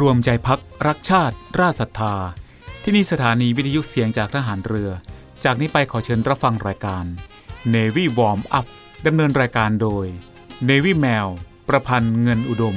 รวมใจพักรักชาติ ราศรัทธา ที่นี่สถานีวิทยุเสียงจากทหารเรือ จากนี้ไปขอเชิญรับฟังรายการ Navy Warm Up ดำเนินรายการโดย Navy Mail ประพันธ์เงินอุดม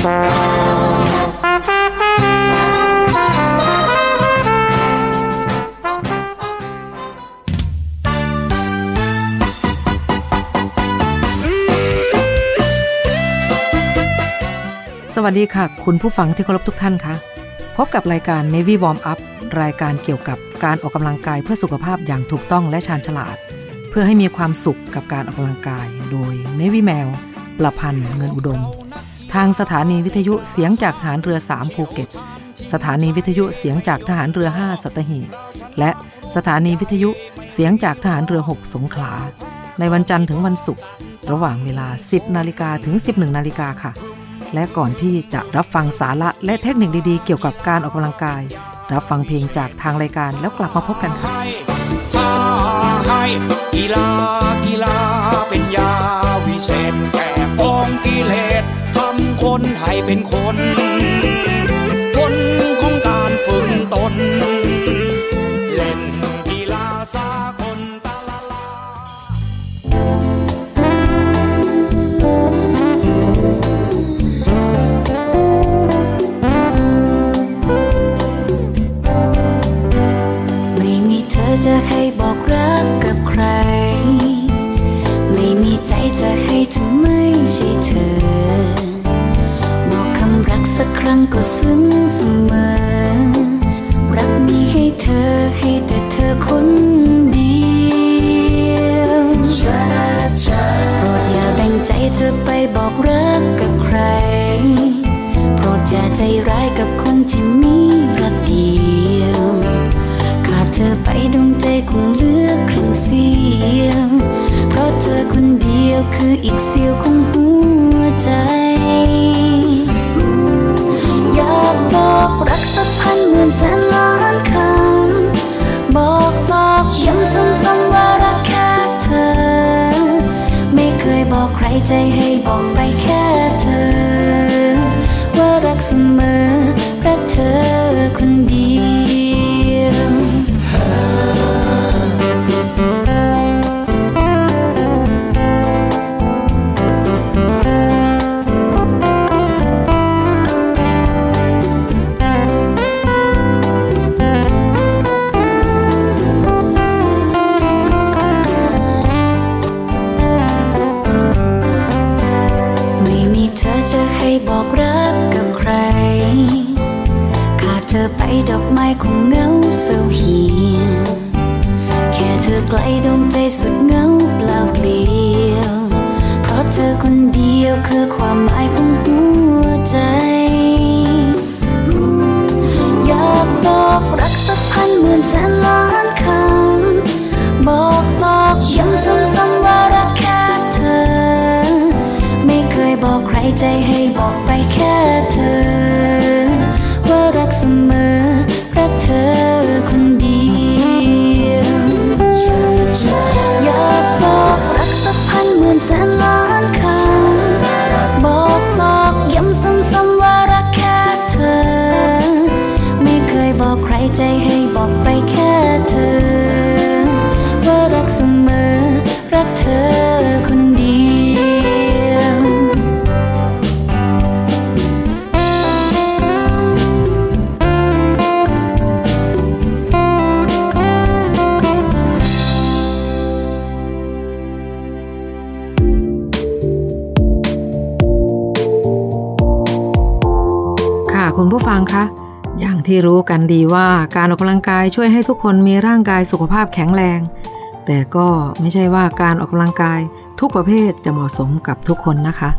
สวัสดีค่ะ คุณผู้ฟังที่เคารพทุกท่านคะพบกับรายการ Navy Warm Up รายการเกี่ยวกับการออกกำลังกายเพื่อสุขภาพอย่างถูกต้องและชาญฉลาด เพื่อให้มีความสุขกับการออกกำลังกาย โดย Navy แมวประพันธ์เงินอุดม ทางสถานีวิทยุเสียงจากฐานเรือ 3 ภูเก็ต สถานีวิทยุเสียงจากทหารเรือ 5 สัตหีบและสถานีวิทยุเสียงจากทหารเรือ 6 สงขลา ในวันจันทร์ถึงวันศุกร์ระหว่างเวลา 10 นาฬิกาถึง 11 นาฬิกาค่ะ และก่อนที่จะรับฟังสาระและเทคนิคดีๆ เกี่ยวกับการออกกำลังกาย รับฟังเพลงจากทางรายการแล้วกลับมาพบกันค่ะกีฬากีฬาเป็นยาวิเศษแก่กองกิเลส คนให้เป็นคน ผลของการฝึกตน เล่นกีฬาสากล ครั้งก็ซึ้งเสมอ รักมีให้เธอให้แต่เธอคนเดียวโปรดอย่าแบ่งใจเธอไปบอกรักกับใคร โปรดอย่าใจร้ายกับคนที่มีรักเดียวขาดเธอไปดวงใจคงเลือกครึ่งเสียว เพราะเธอคนเดียวคืออีกเสียวของหัวใจ พันหมื่นแสนล้านคำ บอกบอกย้ำซ้ำๆว่ารักแค่เธอ ไม่เคยบอกใครใจให้บอกไป คุณผู้ฟังคะ อย่างที่รู้กันดีว่าการออกกำลังกายช่วยให้ทุกคนมีร่างกายสุขภาพแข็งแรง แต่ก็ไม่ใช่ว่าการออกกำลังกายทุกประเภทจะเหมาะสมกับทุกคนนะคะ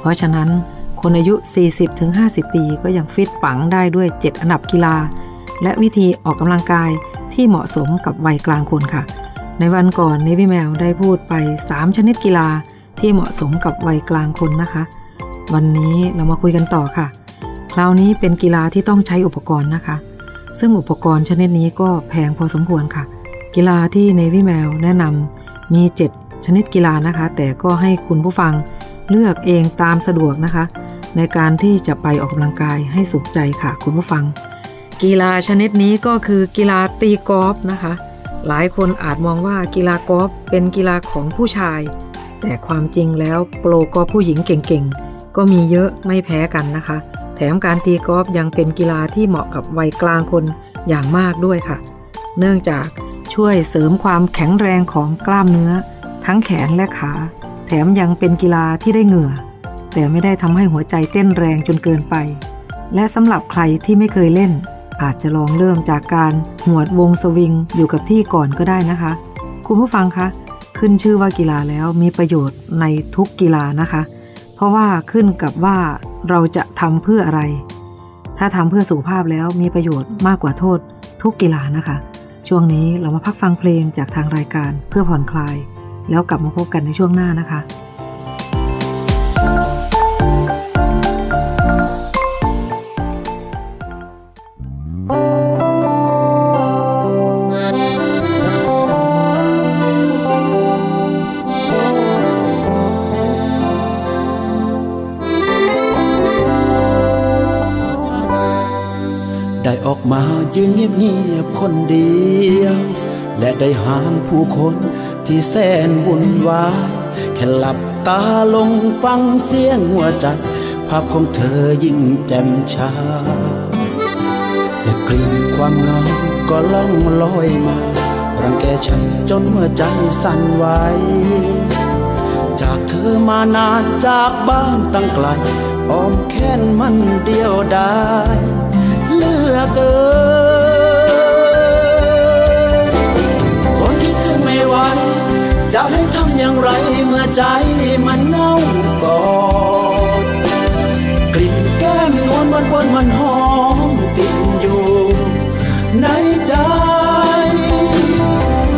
เพราะฉะนั้นคนอายุ 40-50 ปีก็ยังฟิตปังได้ด้วย 7 อันดับกีฬา และวิธีออกกำลังกายที่เหมาะสมกับวัยกลางคนค่ะ ในวันก่อนนพี่แมวได้พูดไป 3 ชนิดกีฬาที่เหมาะสมกับวัยกลางคนนะคะ วันนี้เรามาคุยกันต่อค่ะ คราวนี้เป็นกีฬาที่ต้องใช้อุปกรณ์นะคะ ซึ่งอุปกรณ์ชนิดนี้ก็แพงพอสมควรค่ะ กีฬาที่ในพี่แมวแนะนำมี 7 ชนิดกีฬานะคะ แต่ก็ให้คุณผู้ฟังเลือกเองตามสะดวกนะคะ ในการที่จะไปออกกำลังกายให้สุขใจค่ะ คุณผู้ฟัง กีฬาชนิดนี้ก็คือกีฬาตีกอล์ฟนะคะ หลายคนอาจมองว่ากีฬากอล์ฟเป็นกีฬาของผู้ชาย แต่ความจริงแล้วโปรกอล์ฟผู้หญิงเก่งๆก็มีเยอะไม่แพ้กันนะคะ มการตีกอล์ฟยังเป็นกีฬาที่เหมาะกับวัยกลางคนอย่างมากด้วยค่ะ เนื่องจากช่วยเสริมความแข็งแรงของกล้ามเนื้อ ทั้งแขนและขา แถมยังเป็นกีฬาที่ได้เหงื่อ แต่ไม่ได้ทำให้หัวใจเต้นแรงจนเกินไป และสำหรับใครที่ไม่เคยเล่น อาจจะลองเริ่มจากการหวดวงสวิงอยู่กับที่ก่อนก็ได้นะคะ คุณผู้ฟังคะขึ้นชื่อว่ากีฬาแล้วมีประโยชน์ในทุกกีฬานะคะ ราะว่าขึ้นกับว่าเราจะทำเพื่ออะไร ถ้าทำเพื่อสุขภาพแล้วมีประโยชน์มากกว่าโทษทุกกีฬานะคะ ช่วงนี้เรามาพักฟังเพลงจากทางรายการเพื่อผ่อนคลาย แล้วกลับมาพบกันในช่วงหน้านะคะ คนเดียว และได้ห้ามผู้คนที่แสนวุ่นวายแค่หลับตาลงฟังเสียงหัวใจภาพของเธอยิ่งแจ่มชาและกลิ่นความเงาก็ล่องลอยมา รังแกฉันจนหัวใจสั่นไหวจากเธอมานานจากบ้านตั้งไกลอ้อมแค้นมันเดียวดายเลือกเกิน ไหว จะให้ทำอย่างไรเมื่อใจมันเงากอดกลิ่นแก้มนวลมันวนมันหอมติดอยู่ในใจ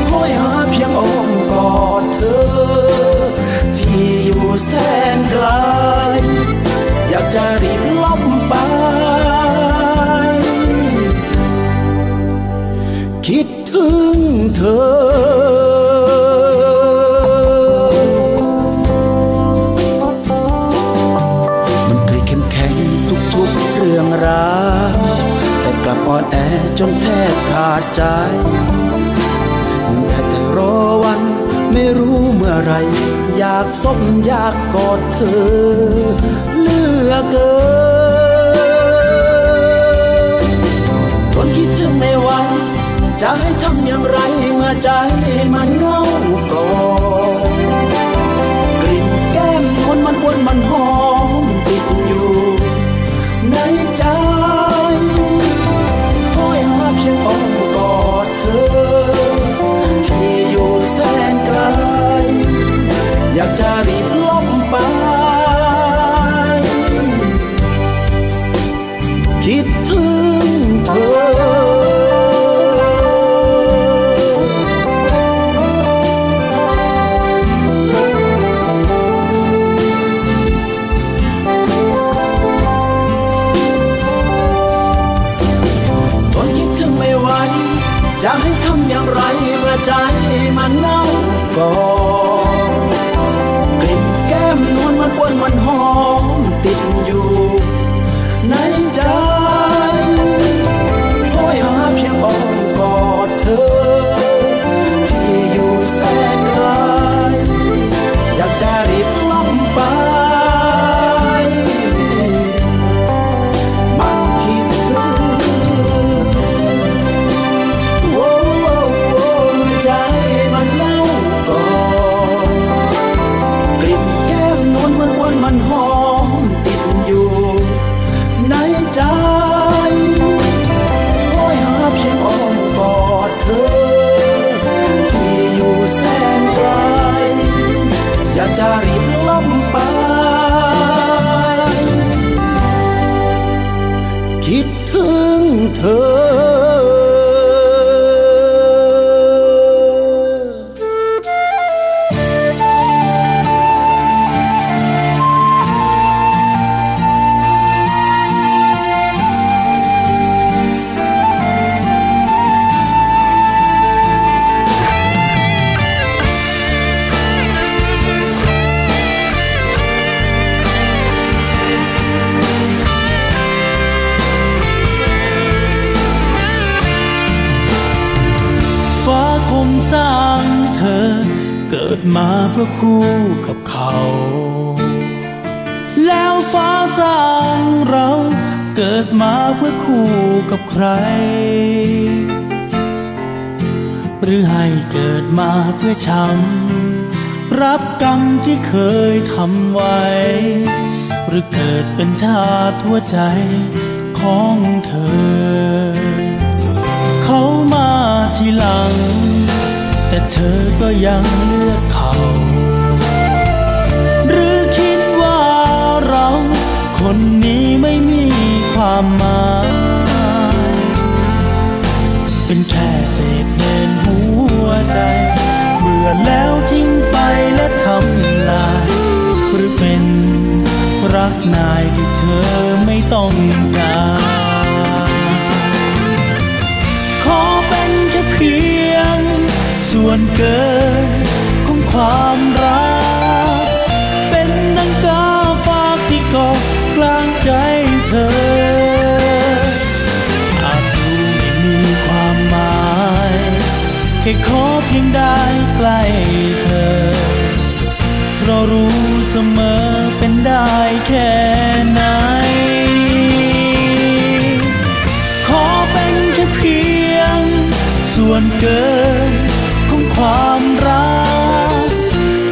โหยหาเพียงอ้อมกอดเธอ ที่อยู่แสนไกล อยากจะรีบล่อมไปคิดถึงเธอ จนแทบขาดใจได้แต่รอวันไม่รู้เมื่อไร อยากสบอยากกอดเธอ เลือเกินทนคิดถึงไม่ไหวจะให้ทำอย่างไรเมื่อใจมันเงากอดกลิ่นแก้มคนมันวนมันหอม กิดเป็นทาสหัวใจของเธอ เขามาทีหลัง แต่เธอก็ยังเลือกเขา หรือคิดว่าเราคนนี้ไม่มีความหมาย เป็นแค่ รักนายที่เธอไม่ต้องการขอเป็นแค่เพียง ส่วนเกินของความรัก เป็นดังกาฝากที่เกาะกลางใจเธอ อาจดูไม่มีความหมาย แค่ขอเพียงได้ ค่ไหน ขอเป็นแค่เพียง ส่วนเกินของความรัก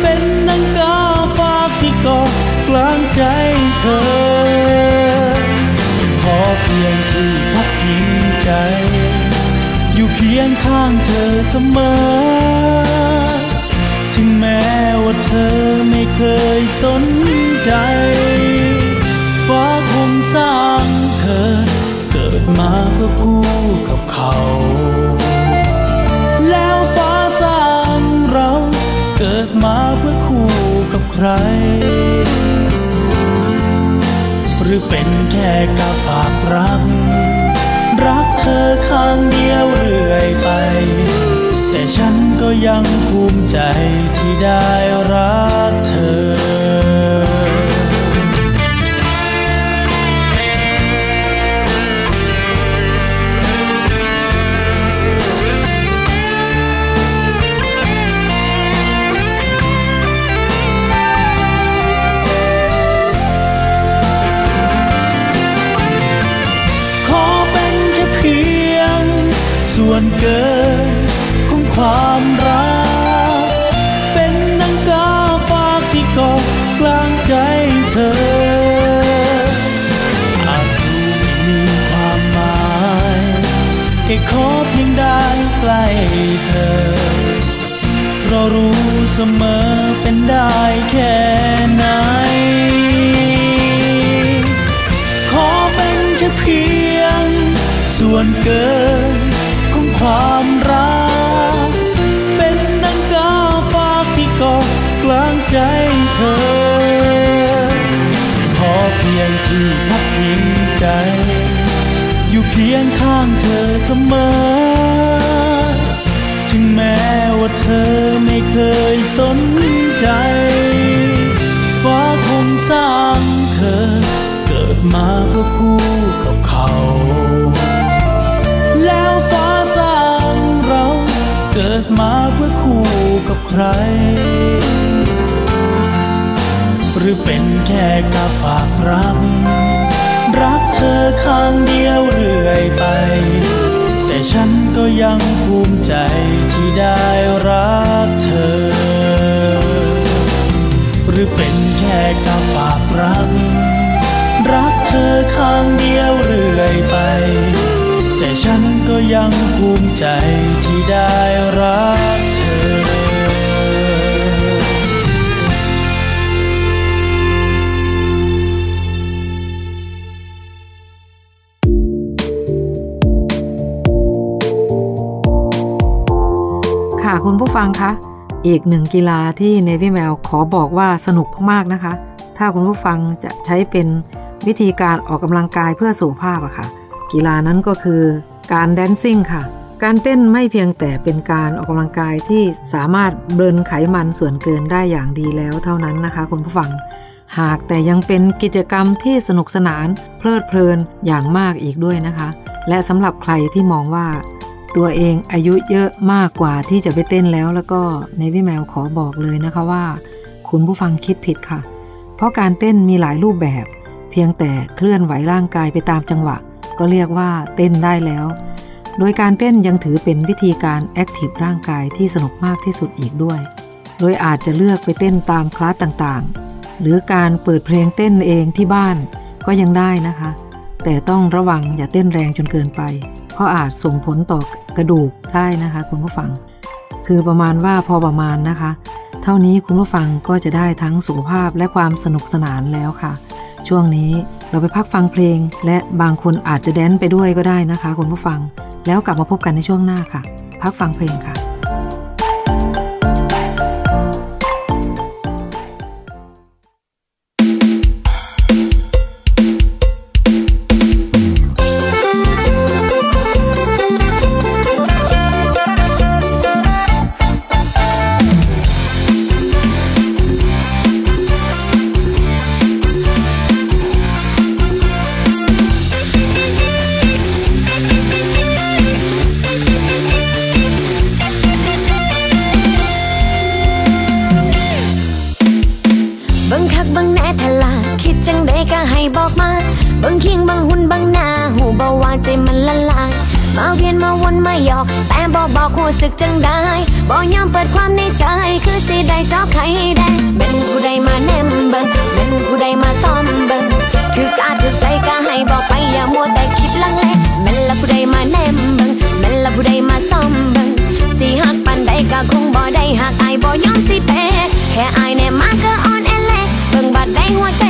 เป็นนังกาฝากที่เกาะกลางใจเธอ ขอเพียงที่พักพิงใจ อยู่เคียงข้างเธอเสมอ ถึงแม้ว่าเธอไม่เคยสน ใจ ฟ้าคงสร้างเธอ เกิดมาเพื่อคู่กับเขา แล้วฟ้าสร้างเรา เกิดมาเพื่อคู่กับใคร หรือเป็นแค่กาฝากรัก รักเธอข้างเดียวเรื่อยไปแต่ฉันก็ยังภูมิใจที่ได้รักเธอ ความรัก เป็นนังกาฝากที่เกาะกลางใจเธออาจดูไม่มีความหมายแค่ขอเพียงได้ใกล้เธอ เรารู้เสมอเป็นได้แค่ไหนขอเป็นแค่เพียง ส่วนเกินของความ ใจเธอ ขอเพียงที่พักพิงใจ อยู่เคียงข้างเธอเสมอ ถึงแม้ว่าเธอไม่เคยสนใจ ฟ้าคงสร้างเธอ เกิดมาเพื่อคู่กับเขา แล้วฟ้าสร้างเรา เกิดมาเพื่อคู่กับใคร รือเป็นแค่กาฝากรักรักเธอข้างเดียวเรื่อยไป แต่ฉันก็ยังภูมิใจที่ได้รักเธอ หรือเป็นแค่กาฝากรักรักเธอข้างเดียวเรื่อยไป แต่ฉันก็ยังภูมิใจที่ได้รักเธอ ค่ะคุณผู้ฟังคะ อีกหนึ่งกีฬาที่ Navy m a l ขอบอกว่าสนุกมากนะคะ ถ้าคุณผู้ฟังจะใช้เป็นวิธีการออกกำลังกายเพื่อสุขภาพอะค่ะ กีฬานั้นก็คือการแดนซิ่งค่ะ การเต้นไม่เพียงแต่เป็นการออกกำลังกายที่สามารถเบิร์นไขมันส่วนเกินได้อย่างดีแล้วเท่านั้นนะคะ คุณผู้ฟัง หากแต่ยังเป็นกิจกรรมที่สนุกสนาน เพลิดเพลินอย่างมากอีกด้วยนะคะ และสำหรับใครที่มองว่า ตัวเองอายุเยอะมากกว่าที่จะไปเต้นแล้วแล้วก็ในวิแมวขอบอกเลยนะคะว่า คุณผู้ฟังคิดผิดค่ะ เพราะการเต้นมีหลายรูปแบบ เพียงแต่เคลื่อนไหวร่างกายไปตามจังหวะ ก็เรียกว่าเต้นได้แล้ว โดยการเต้นยังถือเป็นวิธีการแอคทีฟร่างกายที่สนุกมากที่สุดอีกด้วย โดยอาจจะเลือกไปเต้นตามคลาสต่างๆ หรือการเปิดเพลงเต้นเองที่บ้านก็ยังได้นะคะ แต่ต้องระวังอย่าเต้นแรงจนเกินไป เพราะอาจส่งผลต่อกระดูกได้นะคะ คุณผู้ฟัง คือประมาณว่าพอประมาณนะคะ เท่านี้คุณผู้ฟังก็จะได้ทั้งสุขภาพและความสนุกสนานแล้วค่ะ ช่วงนี้เราไปพักฟังเพลง และบางคนอาจจะแดนไปด้วยก็ได้นะคะ คุณผู้ฟัง แล้วกลับมาพบกันในช่วงหน้าค่ะ พักฟังเพลงค่ะ บอกมาบิ่งเคียงบิ่งหุ่นบิ่งหน้าหูเบาว่าใจมันละลาย มาเวียนมาวนมาหยอก แต่บ่บอกรู้สึกจังได้บ่ยอมเปิดความในใจ คือสิได้เจอบใครแดงเป็นผู้ใดมาแนมเบิ่งเป็นผู้ใดมาซ้อมเบิ่งถือตาถือใจก็ให้บอกไปอย่ามัวแต่คิดลังเลแม่นละผู้ใดมาแนมเบิ่งแม่นละผู้ใดมาซ้อมเบิ่งสิหักปานใดก็คงบ่ได้หักอายบ่ยอมสิแพ้แค่อายแน่มาก็อ่อนแอแลเบิ่งบาดได้หัวใจ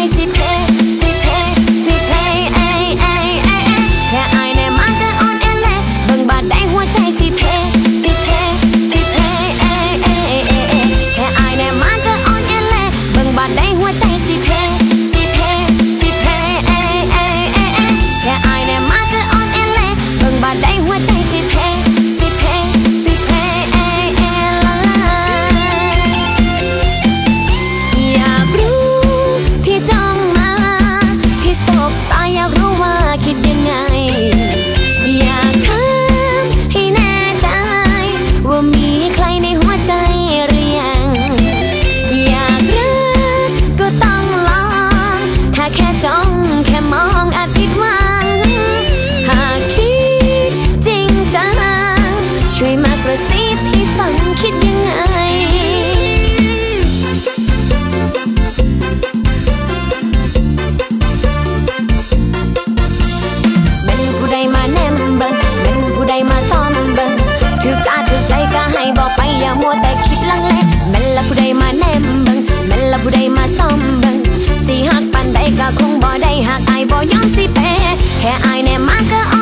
ก็คงบ่ได้หักอายบ่ยอมสิแพ้แค่อายแน่มาก็อ่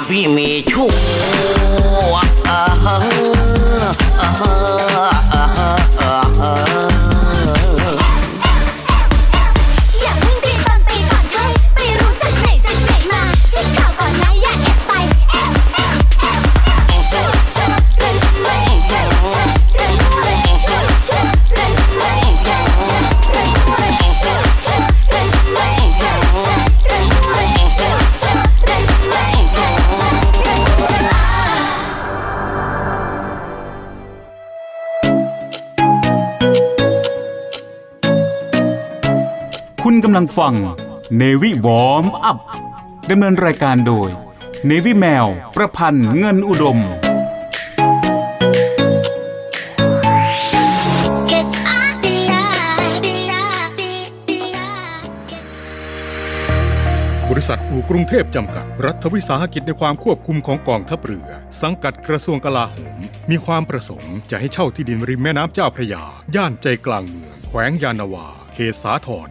เมียพี่มีชู้ำลังฟังเนวิวอมอัพดำเนินรายการโดยเนวิแมว ประพันธ์เงินอุดม บริษัทอู่กรุงเทพจำกัด รัฐวิสาหกิจในความควบคุมของกองทัพเรือ สังกัดกระทรวงกลาโหม มีความประสงค์จะให้เช่าที่ดินริมแม่น้ำเจ้าพระยา ย่านใจกลางเมือง แขวงยานนาวา เขตสาทร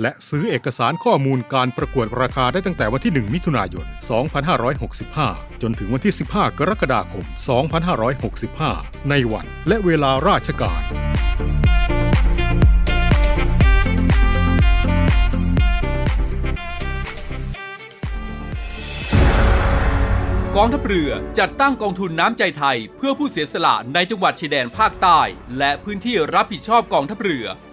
และซื้อเอกสารข้อมูลการประกวดราคาได้ตั้งแต่วันที่ 1 มิถุนายน 2565 จนถึงวันที่ 15 กรกฎาคม 2565 ในวันและเวลาราชการกองทัพเรือจัดตั้งกองทุนน้ำใจไทย เพื่อผู้เสียสละในจังหวัดชายแดนภาคใต้ และพื้นที่รับผิดชอบกองทัพเรือ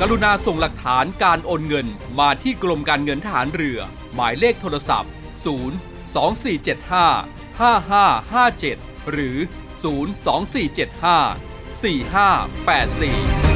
กรุณาส่งหลักฐานการโอนเงินมาที่กรมการเงินทหารเรือ หมายเลขโทรศัพท์ 0 2475 5557 หรือ 02475 4584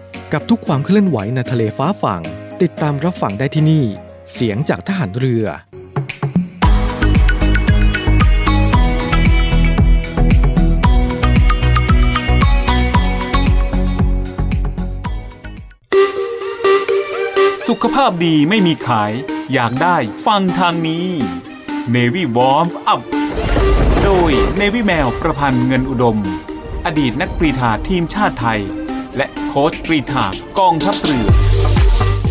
กับทุกความเคลื่อนไหวในทะเลฟ้าฝั่ง ติดตามรับฟังได้ที่นี่ เสียงจากทหารเรือ สุขภาพดีไม่มีขาย อยากได้ฟังทางนี้ Navy Warm Up โดย Navy แมวประพันธ์เงินอุดม อดีตนักกรีฑาทีมชาติไทย และโค้ชกรีฑากองทัพเรือ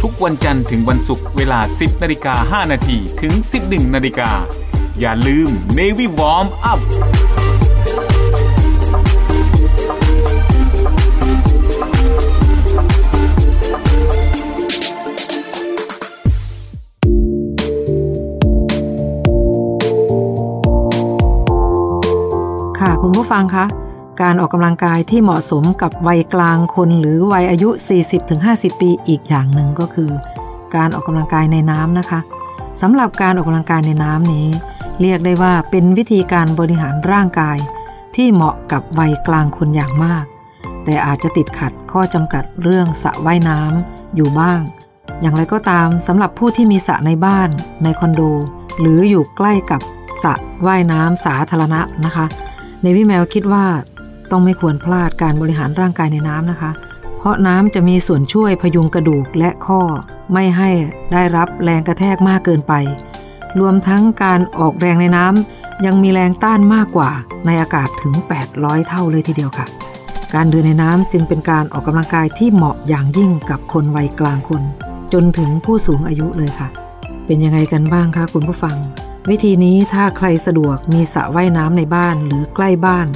ทุกวันจันทร์ถึงวันศุกร์เวลา 10นาฬิกา5นาทีถึง 11นาฬิกาอย่าลืม Navy Warm Up ค่ะ คุณผู้ฟังคะ การออกกำลังกายที่เหมาะสมกับวัยกลางคนหรือวัยอายุ 40-50 ปีอีกอย่างหนึ่งก็คือ การออกกำลังกายในน้ำนะคะสำหรับการออกกำลังกายในน้ำนี้ เรียกได้ว่าเป็นวิธีการบริหารร่างกาย ที่เหมาะกับวัยกลางคนอย่างมาก แต่อาจจะติดขัดข้อจำกัดเรื่องสระว่ายน้ำอยู่บ้าง อย่างไรก็ตามสำหรับผู้ที่มีสระในบ้าน ในคอนโด หรืออยู่ใกล้กับสระว่ายน้ำสาธารณะนะคะ ในพี่แมวคิดว่า ต้องไม่ควรพลาดการบริหารร่างกายในน้ำนะคะ เพราะน้ำจะมีส่วนช่วยพยุงกระดูกและข้อ ไม่ให้ได้รับแรงกระแทกมากเกินไป รวมทั้งการออกแรงในน้ำยังมีแรงต้านมากกว่าในอากาศถึง 800 เท่าเลยทีเดียวค่ะ การเดินในน้ำจึงเป็นการออกกำลังกายที่เหมาะอย่างยิ่งกับคนวัยกลางคน จนถึงผู้สูงอายุเลยค่ะ เป็นยังไงกันบ้างคะคุณผู้ฟังวิธีนี้ถ้าใครสะดวกมีสระว่ายน้ำในบ้านหรือใกล้บ้าน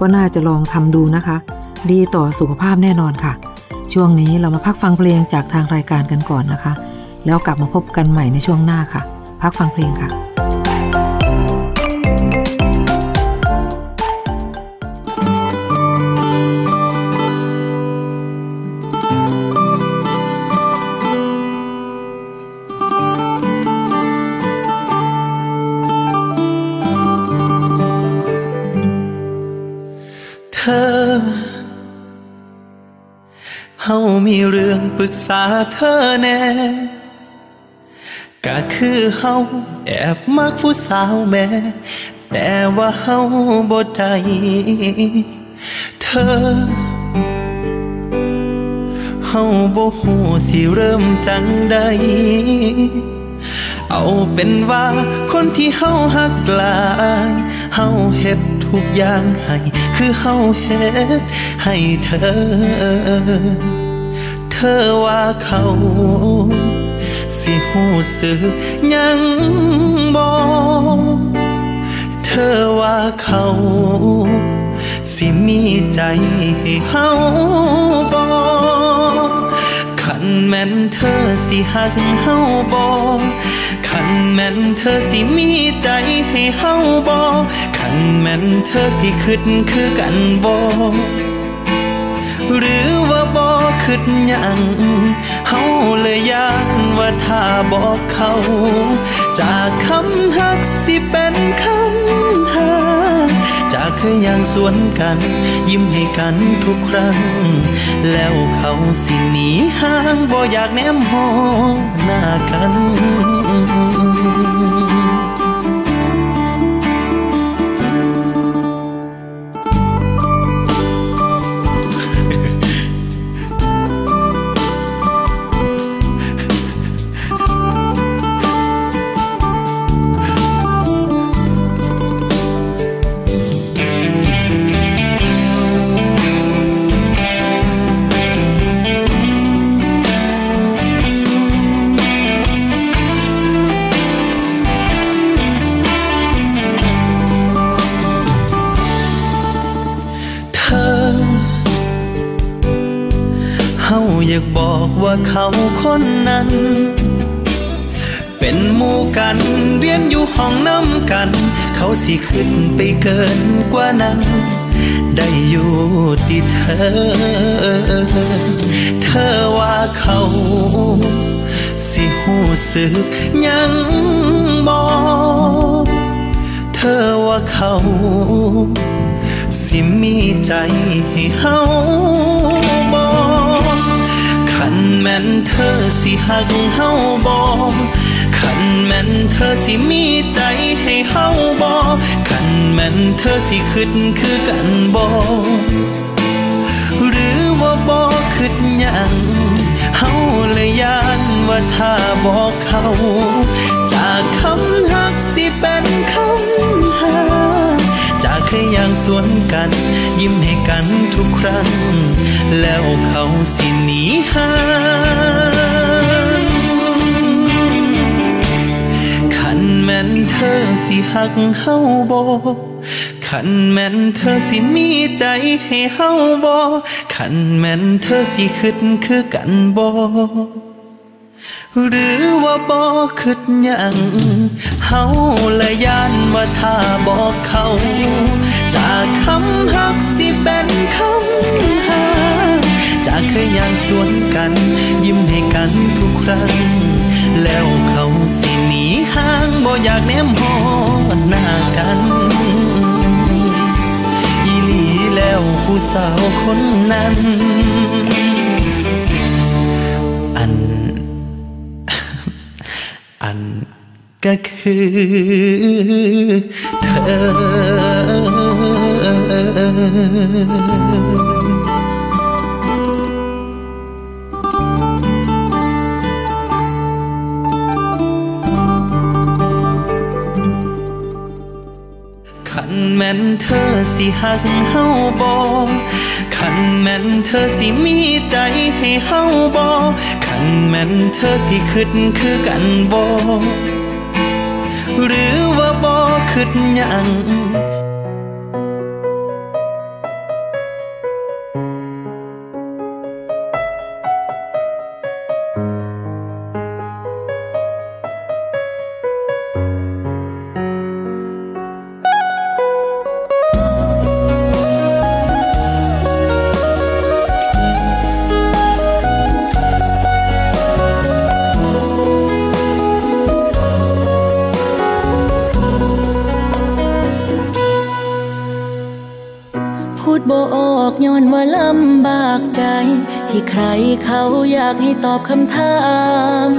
ก็น่าจะลองทำดูนะคะ ดีต่อสุขภาพแน่นอนค่ะ ช่วงนี้เรามาพักฟังเพลงจากทางรายการกันก่อนนะคะ แล้วกลับมาพบกันใหม่ในช่วงหน้าค่ะ พักฟังเพลงค่ะ มีเรื่องปรึกษาเธอแน่ก็คือเฮาแอบมักผู้สาวแม่ แต่ว่าเฮาบ่ใจเธอเฮาบ่ฮู้สิเริ่มจังใดเอาเป็นว่าคนที่เฮาหักหลายเฮาเฮ็ดทุกอย่างให้ คือเฮาเฮ็ดให้เธอ อว่าเขา สิหูสึกยังบ่เธอว่าเขา สิมีใจให้เฮาบ่ขันแม่นเธอสิหักเฮาบ่ขันแม่นเธอสิมีใจให้เฮาบ่ขันแม่นเธอสิคิดคือกันบ่หรือ คิดยังเฮาเลยยานว่าถ้าบอกเขา จากคำฮักสิเป็นคำหาจากเคยยังสวนกัน ยิ้มให้กันทุกครั้ง แล้วเขาสิหนีห่างบ่อยากแนมหอหน้ากัน เขาสิขึ้นไปเกินกว่านั้น ได้อยู่ที่เธอ เธอว่าเขาสิหูสึกยังบอกเธอว่าเขาสิมีใจให้เฮาบ่ขันแม่นเธอสิหักเฮาบ่ ขันแม่นเธอสิมีใจให้เฮาบ่ขันแม่นเธอสิคิดคือกันบ่หรือว่าบ่คิดยังเฮาเลยยานว่าถ้าบอกเขา จากคำหักสิเป็นคำหาจากเคยยังสวนกัน ยิ้มให้กันทุกครั้ง แล้วเขาสิหนีห่า แม่นเธอสิหักเฮาบ่ขันแม่นเธอสิมีใจให้เฮาบ่ขันแม่นเธอสิคิดคือกันบ่หรือว่าบ่คิดหยังเฮาละยานว่าถ้าบอกเขา จากคำหักสิเป็นคำหาจากเคยยังสวนกัน ยิ้มให้กันทุกครั้ง แล้วเขาสิหนีห่างบ่อยากแนมหอหน้ากัน อีหลีแล้วผู้สาวคนนั้น อัน อันก็คือเธอ แม่นเธอสิหักเฮาบ่ขันแม่นเธอสิมีใจให้เฮาบ่ขันแม่นเธอสิคิดคือกันบ่หรือว่าบ่คิดหยังาอยากให้ตอบคำถาม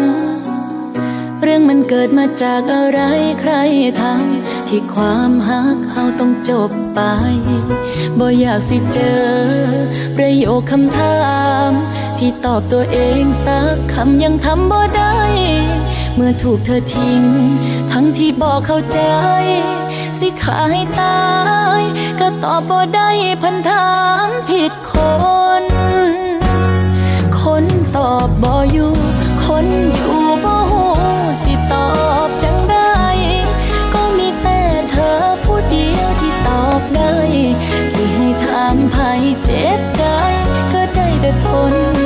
เรื่องมันเกิดมาจากอะไรใครทำที่ความหักเขาต้องจบไป บ่อยากสิเจอ ประโยคคำถาม ที่ตอบตัวเองสักคำยังทำบ่ได้ เมื่อถูกเธอทิ้ง ทั้งที่บอกเข้าใจ สิขาให้ตาย ก็ตอบบ่ได้พันถามผิด ตอบบ่อยู่คนอยู่บ่หูสิตอบจังได้ก็มีแต่เธอผู้เดียวที่ตอบได้ สิให้ถามภัยเจ็บใจ ก็ได้แต่ทน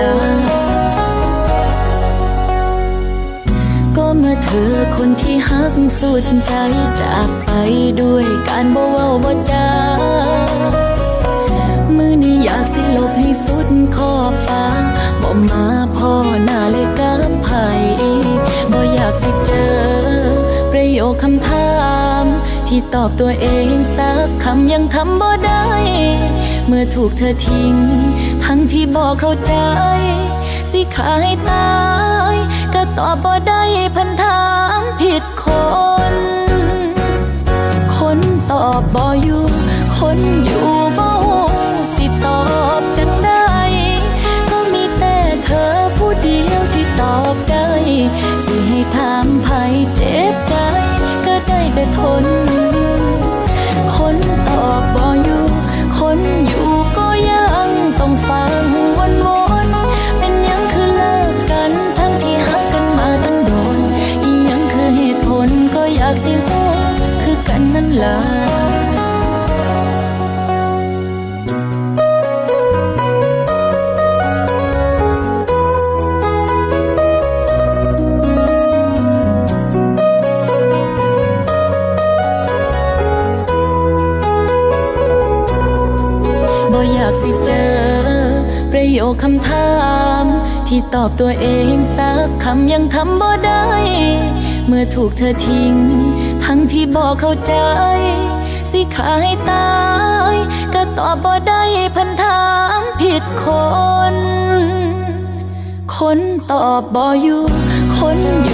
ลา ก็เมื่อเธอคนที่ฮักสุดใจจากไปด้วยการบ่เว้าบ่จามือนี้อยากสิลบให้สุดขอฟ้าบ่มาพ่อหน้าเลยกับไผบ่อยากสิเจอ ประโยคคำถาม ที่ตอบตัวเองสักคำยังทำบ่ได้ เมื่อถูกเธอทิ้ง ทั้งที่บอกเข้าใจ สิขายตาย ก็ตอบบ่ได้พันถามผิดคน คนตอบบ่อยู่ คนอยู่บ่ฮู้สิตอบจังได้ ก็มีแต่เธอผู้เดียวที่ตอบได้ สิให้ถามไผเจ็บใจ ก็ได้แต่ทน คนตอบบ่อยู่ากสิฮู้คือกันนั่นล่ะบ่อยากสิเจอ ประโยคคำถาม ที่ตอบตัวเองสักคำยังทำบ่ได้ เมื่อถูกเธอทิ้ง ทั้งที่บอกเข้าใจ สิขายตาย ก็ตอบบ่ได้พันถามผิดคน คนตอบบ่อยู่ คนอยู่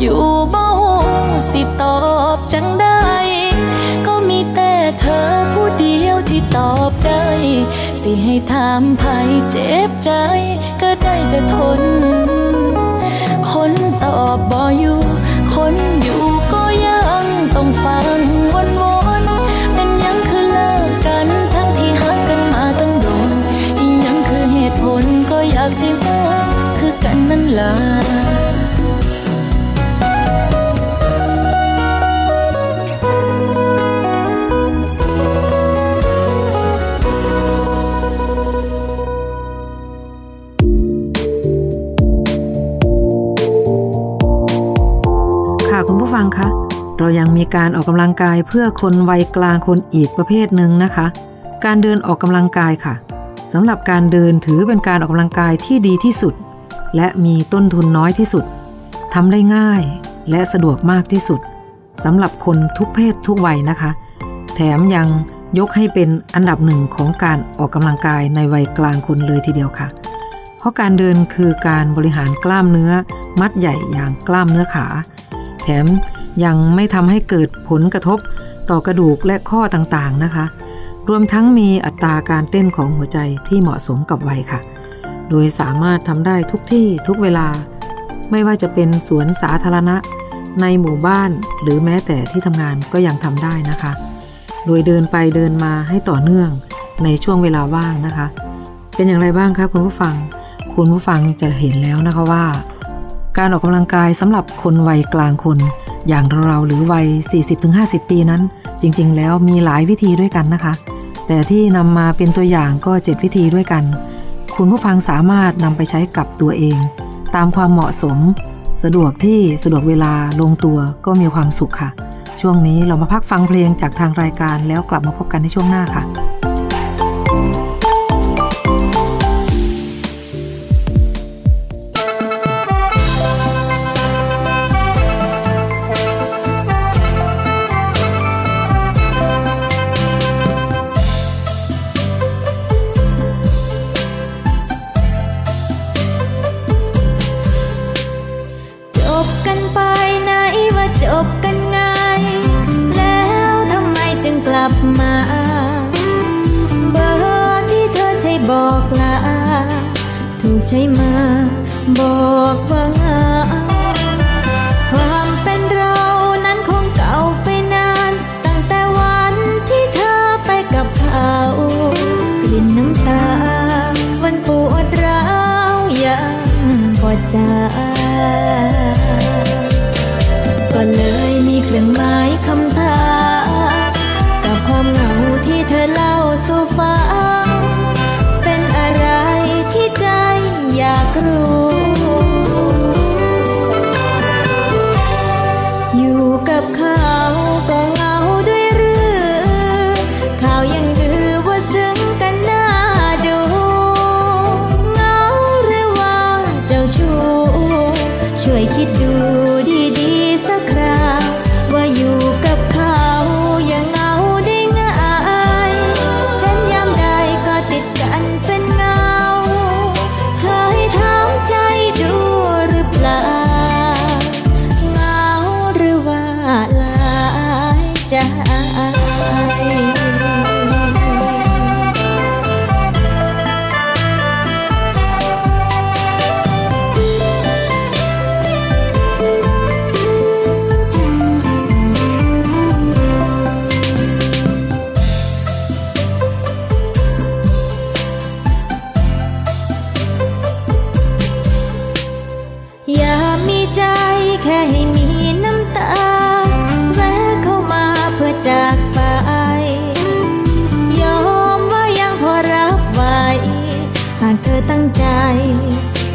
อยู่บ่ฮู้สิตอบจังได้ ก็มีแต่เธอผู้เดียวที่ตอบได้ สิให้ถามไผเจ็บใจ ก็ได้แต่ทน คนตอบบ่อยู่ คนอยู่ก็ยังต้องฟังวนวนๆเป็นยังคือเลิกกันทั้งที่หักกันมาตั้งโดนยังคือเหตุผลก็อยากสิฮู้คือกันนั่นล่ะ เรายังมีการออกกำลังกายเพื่อคนวัยกลางคนอีกประเภทหนึ่งนะคะ การเดินออกกำลังกายค่ะสำหรับการเดินถือเป็นการออกกำลังกายที่ดีที่สุด และมีต้นทุนน้อยที่สุดทำได้ง่ายและสะดวกมากที่สุดสำหรับคนทุกเพศทุกวัยนะคะ แถมยังยกให้เป็นอันดับหนึ่งของการออกกำลังกายในวัยกลางคนเลยทีเดียวค่ะ เพราะการเดินคือการบริหารกล้ามเนื้อ มัดใหญ่อย่างกล้ามเนื้อขา มยังไม่ทำให้เกิดผลกระทบต่อกระดูกและข้อต่างๆนะคะ รวมทั้งมีอัตราการเต้นของหัวใจที่เหมาะสมกับวัยค่ะ โดยสามารถทำได้ทุกที่ทุกเวลา ไม่ว่าจะเป็นสวนสาธารณะ ในหมู่บ้านหรือแม้แต่ที่ทำงานก็ยังทำได้นะคะ โดยเดินไปเดินมาให้ต่อเนื่องในช่วงเวลาว่างนะคะ เป็นอย่างไรบ้างคะคุณผู้ฟัง คุณผู้ฟังจะเห็นแล้วนะคะว่า การออกกำลังกายสำหรับคนวัยกลางคน อย่างเราหรือวัย 40-50 ปีนั้น จริง ๆ แล้วมีหลายวิธีด้วยกันนะคะ แต่ที่นำมาเป็นตัวอย่างก็ 7 วิธีด้วยกัน คุณผู้ฟังสามารถนำไปใช้กับตัวเอง ตามความเหมาะสม สะดวกที่สะดวกเวลาลงตัวก็มีความสุขค่ะ ช่วงนี้เรามาพักฟังเพลงจากทางรายการแล้วกลับมาพบกันในช่วงหน้าค่ะ ถูกใช้มา บอกว่าเหงา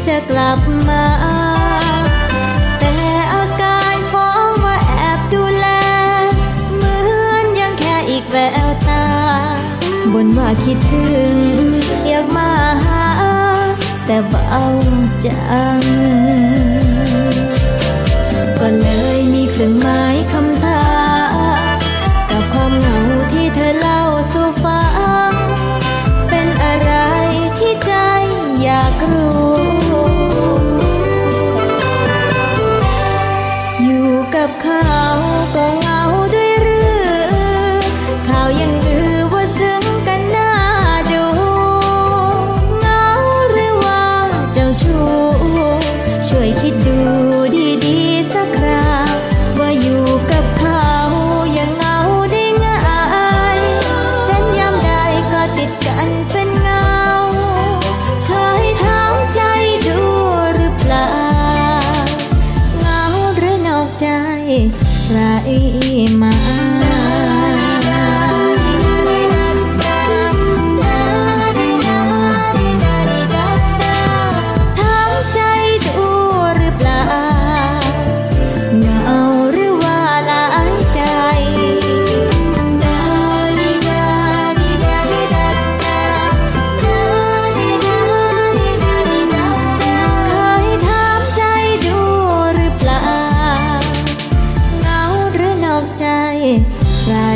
จะกลับมา แต่อาการฟ้องว่าแอบดูแล เหมือนยังแค่อีกแววตา บนว่าคิดถึง อยากมาหา แต่เบาจัง ก็เลยมีเครื่องหมายคำ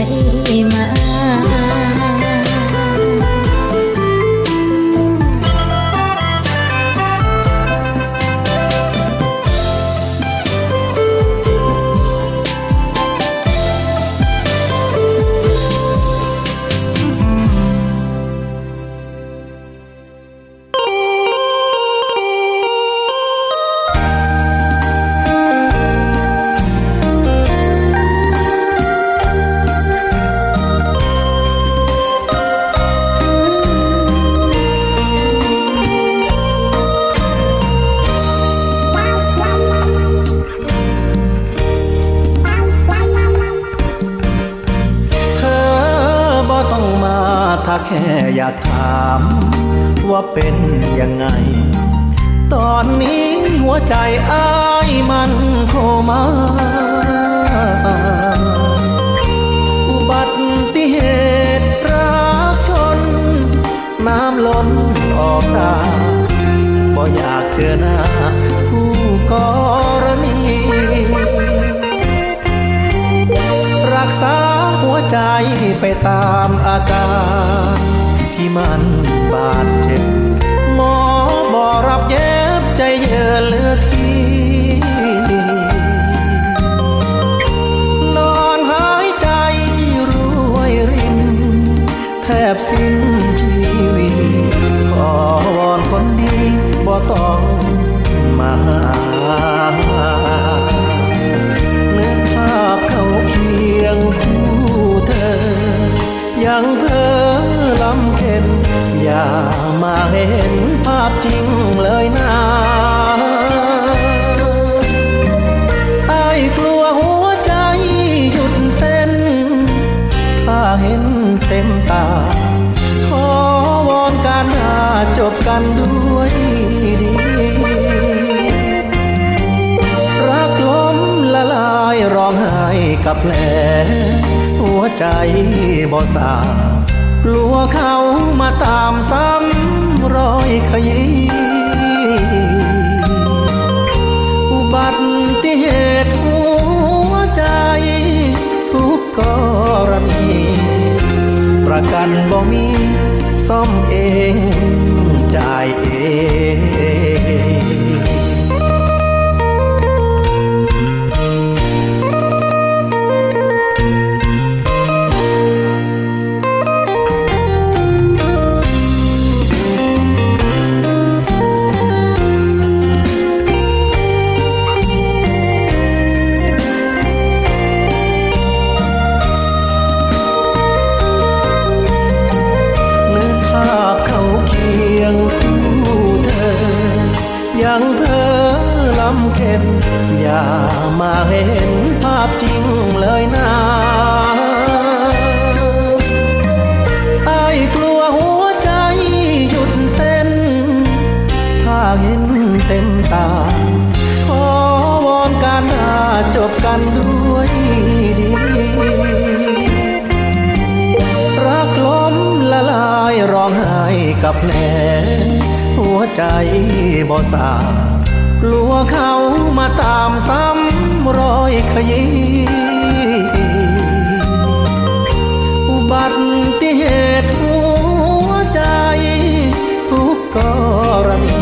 Thank you. เต็มตา ขอวอนการหาจบกันด้วยดี รักล้มละลายร้องไห้กับแผลหัวใจบ่สากลัวเขามาตามซ้ำรอยขยี้อุบัติเหตุหัวใจทุกกรณี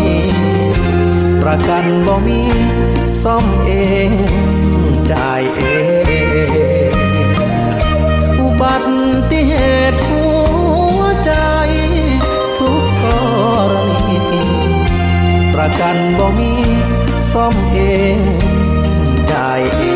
ประกันบ่มีซ่อมเองจ่ายเอง อุบัติเหตุหัวใจ ทุกกรณีประกันบ่มีซ่อมเองได้เอง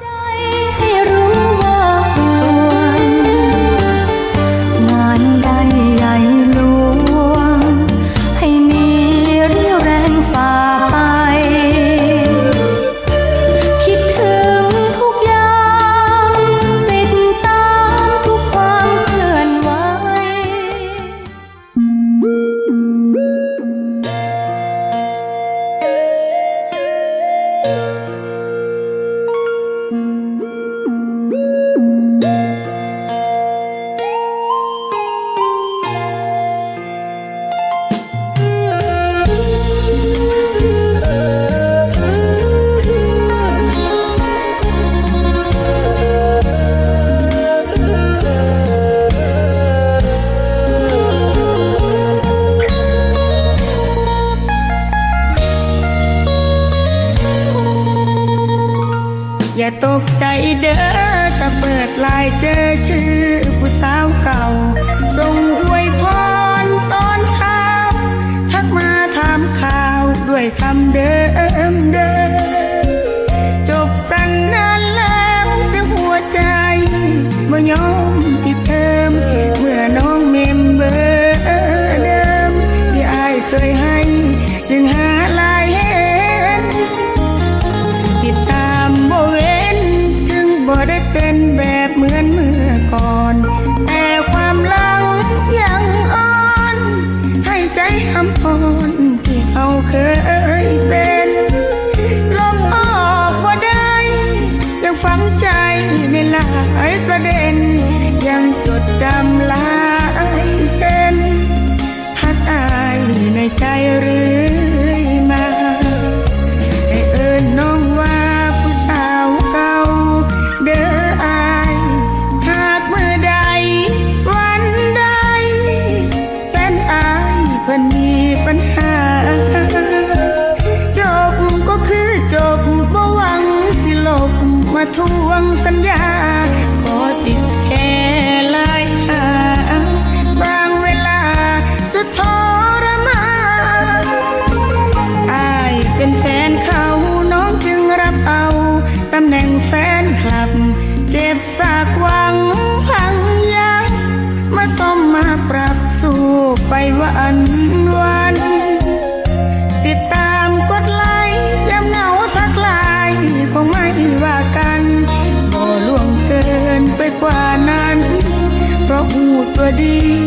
ไดี